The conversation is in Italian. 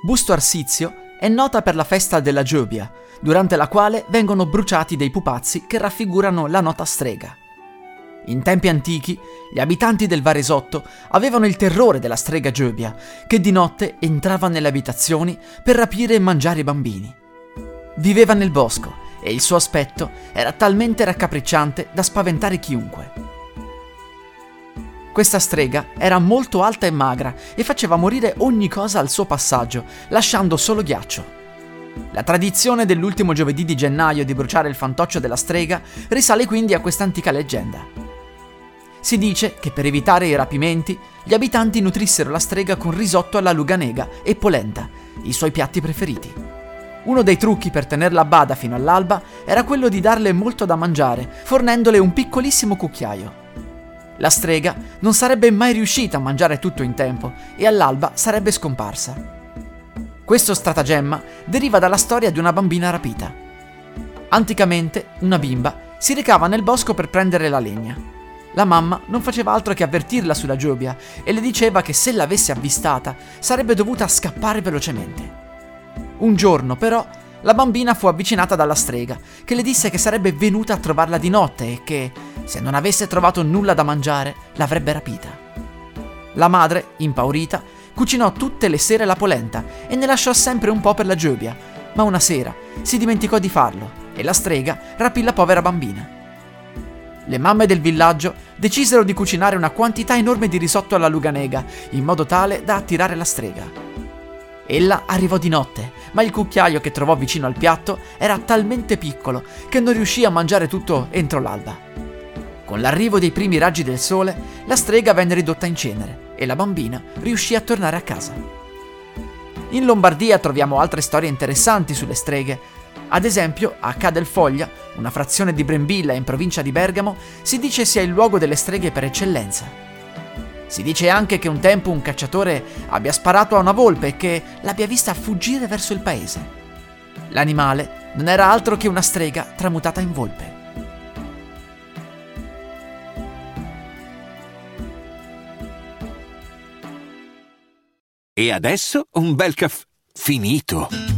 Busto Arsizio è nota per la festa della Giobia, durante la quale vengono bruciati dei pupazzi che raffigurano la nota strega. In tempi antichi, gli abitanti del Varesotto avevano il terrore della strega Giobia, che di notte entrava nelle abitazioni per rapire e mangiare i bambini. Viveva nel bosco e il suo aspetto era talmente raccapricciante da spaventare chiunque. Questa strega era molto alta e magra e faceva morire ogni cosa al suo passaggio, lasciando solo ghiaccio. La tradizione dell'ultimo giovedì di gennaio di bruciare il fantoccio della strega risale quindi a questa antica leggenda. Si dice che per evitare i rapimenti gli abitanti nutrissero la strega con risotto alla luganega e polenta, i suoi piatti preferiti. Uno dei trucchi per tenerla a bada fino all'alba era quello di darle molto da mangiare, fornendole un piccolissimo cucchiaio. La strega non sarebbe mai riuscita a mangiare tutto in tempo e all'alba sarebbe scomparsa. Questo stratagemma deriva dalla storia di una bambina rapita. Anticamente una bimba si recava nel bosco per prendere la legna. La mamma non faceva altro che avvertirla sulla giobia e le diceva che se l'avesse avvistata sarebbe dovuta scappare velocemente. Un giorno però la bambina fu avvicinata dalla strega, che le disse che sarebbe venuta a trovarla di notte e che, se non avesse trovato nulla da mangiare, l'avrebbe rapita. La madre, impaurita, cucinò tutte le sere la polenta e ne lasciò sempre un po' per la giobia, ma una sera si dimenticò di farlo e la strega rapì la povera bambina. Le mamme del villaggio decisero di cucinare una quantità enorme di risotto alla luganega, in modo tale da attirare la strega. Ella arrivò di notte, ma il cucchiaio che trovò vicino al piatto era talmente piccolo che non riuscì a mangiare tutto entro l'alba. Con l'arrivo dei primi raggi del sole, la strega venne ridotta in cenere e la bambina riuscì a tornare a casa. In Lombardia troviamo altre storie interessanti sulle streghe. Ad esempio, a Cadelfoglia, una frazione di Brembilla in provincia di Bergamo, si dice sia il luogo delle streghe per eccellenza. Si dice anche che un tempo un cacciatore abbia sparato a una volpe e che l'abbia vista fuggire verso il paese. L'animale non era altro che una strega tramutata in volpe. E adesso un bel caffè finito.